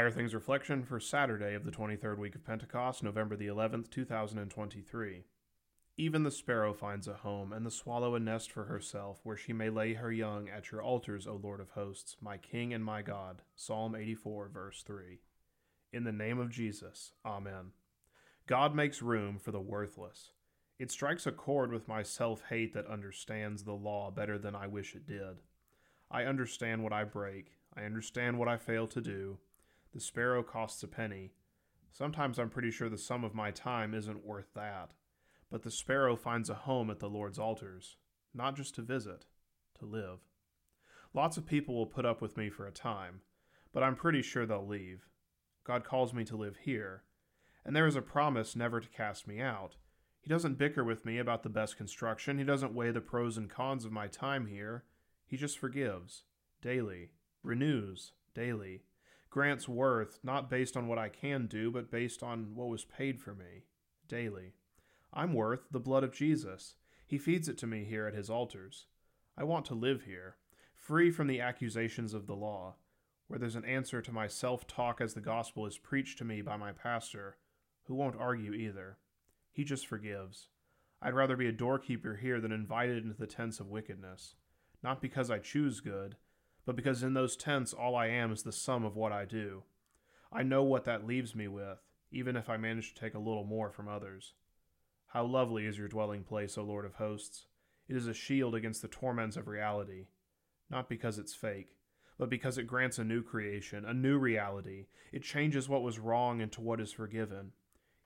Higher Things Reflection for Saturday of the 23rd week of Pentecost, November the 11th, 2023. Even the sparrow finds a home, and the swallow a nest for herself, where she may lay her young at your altars, O Lord of hosts, my King and my God. Psalm 84, verse 3. In the name of Jesus, Amen. God makes room for the worthless. It strikes a chord with my self hate that understands the law better than I wish it did. I understand what I break, I understand what I fail to do the sparrow costs a penny. Sometimes I'm pretty sure the sum of my time isn't worth that. But the sparrow finds a home at the Lord's altars, not just to visit, to live. Lots of people will put up with me for a time, but I'm pretty sure they'll leave. God calls me to live here, and there is a promise never to cast me out. He doesn't bicker with me about the best construction, He doesn't weigh the pros and cons of my time here. He just forgives, daily, renews, daily grants worth not based on what I can do, but based on what was paid for me daily. I'm worth the blood of Jesus. He feeds it to me here at his altars. I want to live here, free from the accusations of the law, where there's an answer to my self talk as the gospel is preached to me by my pastor, who won't argue either. He just forgives. I'd rather be a doorkeeper here than invited into the tents of wickedness, not because I choose good, but because in those tents all I am is the sum of what I do. I know what that leaves me with, even if I manage to take a little more from others. How lovely is your dwelling place, O Lord of hosts! It is a shield against the torments of reality, not because it's fake, but because it grants a new creation, a new reality. It changes what was wrong into what is forgiven.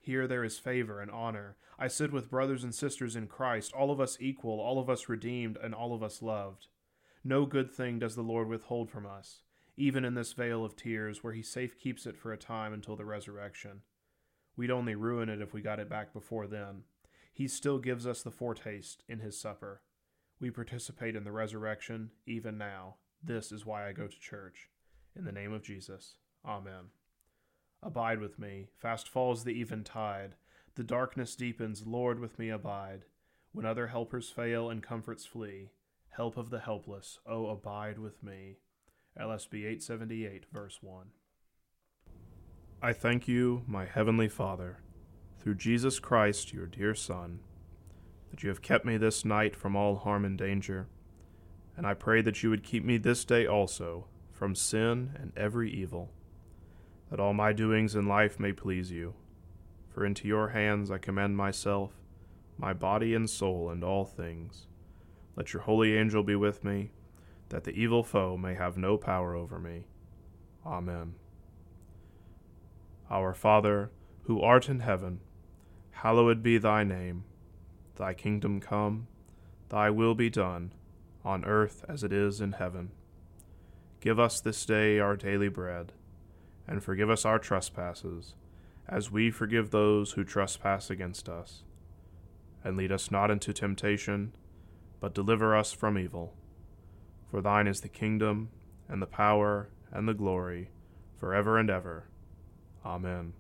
Here there is favor and honor. I sit with brothers and sisters in Christ, all of us equal, all of us redeemed, and all of us loved. No good thing does the Lord withhold from us, even in this vale of tears, where He safe keeps it for a time until the resurrection. We'd only ruin it if we got it back before then. He still gives us the foretaste in His supper. We participate in the resurrection even now. This is why I go to church. In the name of Jesus. Amen. Abide with me. Fast falls the eventide. The darkness deepens. Lord, with me abide. When other helpers fail and comforts flee, Help of the helpless, O abide with me. LSB 878, verse 1. I thank you, my heavenly Father, through Jesus Christ, your dear Son, that you have kept me this night from all harm and danger, and I pray that you would keep me this day also from sin and every evil, that all my doings in life may please you. For into your hands I commend myself, my body and soul, and all things. Let your holy angel be with me, that the evil foe may have no power over me. Amen. Our Father, who art in heaven, hallowed be thy name. Thy kingdom come, thy will be done, on earth as it is in heaven. Give us this day our daily bread, and forgive us our trespasses, as we forgive those who trespass against us. And lead us not into temptation but deliver us from evil. For thine is the kingdom, and the power, and the glory, for ever and ever. Amen.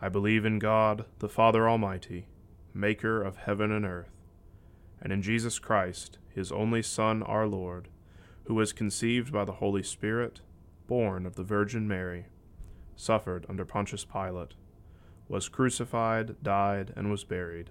I believe in God, the Father Almighty, maker of heaven and earth, and in Jesus Christ, his only Son, our Lord, who was conceived by the Holy Spirit, born of the Virgin Mary, suffered under Pontius Pilate, was crucified, died, and was buried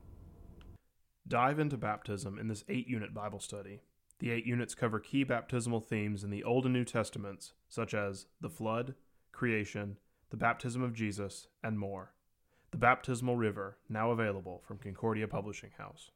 Dive into baptism in this eight unit Bible study. The eight units cover key baptismal themes in the Old and New Testaments, such as the flood, creation, the baptism of Jesus, and more. The Baptismal River, now available from Concordia Publishing House.